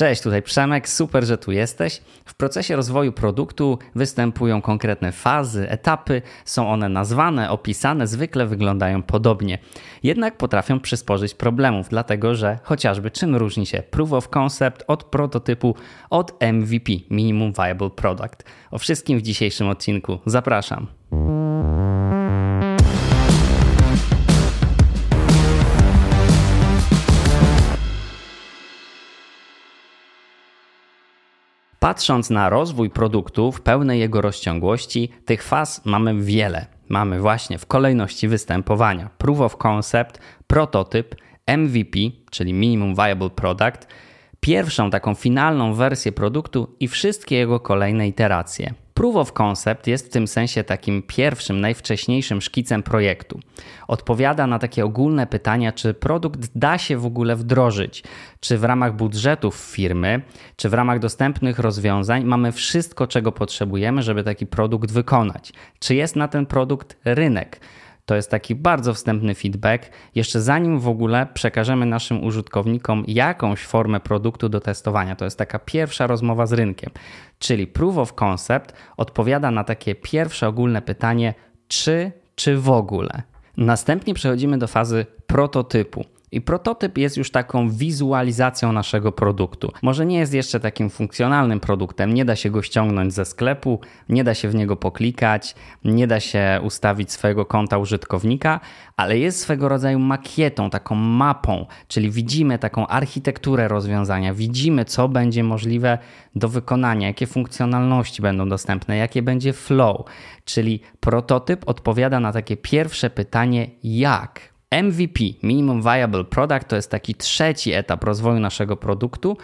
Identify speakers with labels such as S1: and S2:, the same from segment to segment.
S1: Cześć, tutaj Przemek, super, że tu jesteś. W procesie rozwoju produktu występują konkretne fazy, etapy, są one nazwane, opisane, zwykle wyglądają podobnie. Jednak potrafią przysporzyć problemów, dlatego że chociażby czym różni się proof of concept od prototypu od MVP, Minimum Viable Product. O wszystkim w dzisiejszym odcinku. Zapraszam. Patrząc na rozwój produktu w pełnej jego rozciągłości, tych faz mamy wiele. Mamy właśnie w kolejności występowania proof of concept, prototyp, MVP, czyli minimum viable product, pierwszą taką finalną wersję produktu i wszystkie jego kolejne iteracje. Proof of Concept jest w tym sensie takim pierwszym, najwcześniejszym szkicem projektu. Odpowiada na takie ogólne pytania, czy produkt da się w ogóle wdrożyć, czy w ramach budżetów firmy, czy w ramach dostępnych rozwiązań mamy wszystko, czego potrzebujemy, żeby taki produkt wykonać, czy jest na ten produkt rynek to jest taki bardzo wstępny feedback. Jeszcze zanim w ogóle przekażemy naszym użytkownikom jakąś formę produktu do testowania, to jest taka pierwsza rozmowa z rynkiem. Czyli proof of concept odpowiada na takie pierwsze ogólne pytanie, czy, czy w ogóle. Następnie przechodzimy do fazy prototypu. I prototyp jest już taką wizualizacją naszego produktu. Może nie jest jeszcze takim funkcjonalnym produktem, nie da się go ściągnąć ze sklepu, nie da się w niego poklikać, nie da się ustawić swojego konta użytkownika, ale jest swego rodzaju makietą, taką mapą, czyli widzimy taką architekturę rozwiązania, widzimy co będzie możliwe do wykonania, jakie funkcjonalności będą dostępne, jakie będzie flow, czyli prototyp odpowiada na takie pierwsze pytanie jak MVP, Minimum Viable Product, to jest taki trzeci etap rozwoju naszego produktu,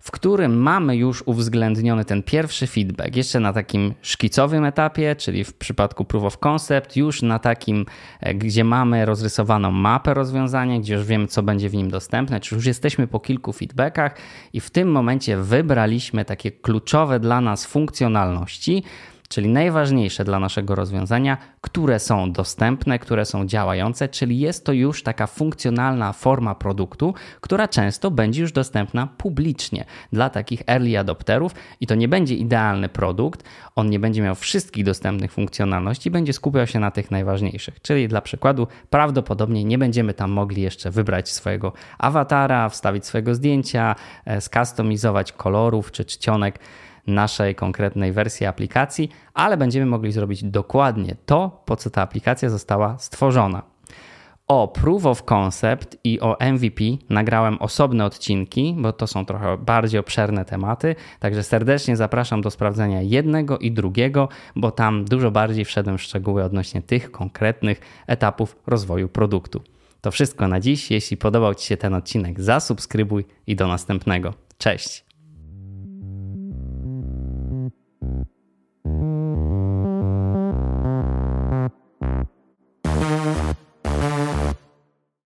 S1: w którym mamy już uwzględniony ten pierwszy feedback, jeszcze na takim szkicowym etapie, czyli w przypadku proof of concept, już na takim, e, gdzie mamy rozrysowaną mapę rozwiązania, gdzie już wiemy, co będzie w nim dostępne, czy już jesteśmy po kilku feedbackach i w tym momencie wybraliśmy takie kluczowe dla nas funkcjonalności, czyli najważniejsze dla naszego rozwiązania, które są dostępne, które są działające, czyli jest to już taka funkcjonalna forma produktu, która często będzie już dostępna publicznie dla takich early adopterów i to nie będzie idealny produkt, on nie będzie miał wszystkich dostępnych funkcjonalności, będzie skupiał się na tych najważniejszych. Czyli dla przykładu, prawdopodobnie nie będziemy tam mogli jeszcze wybrać swojego awatara, wstawić swojego zdjęcia, e, skustomizować kolorów czy czcionek naszej konkretnej wersji aplikacji, ale będziemy mogli zrobić dokładnie to, po co ta aplikacja została stworzona. O Proof of Concept i o MVP nagrałem osobne odcinki, bo to są trochę bardziej obszerne tematy, także serdecznie zapraszam do sprawdzenia jednego i drugiego, bo tam dużo bardziej wszedłem w szczegóły odnośnie tych konkretnych etapów rozwoju produktu. To wszystko na dziś. Jeśli podobał Ci się ten odcinek, zasubskrybuj i do następnego. Cześć!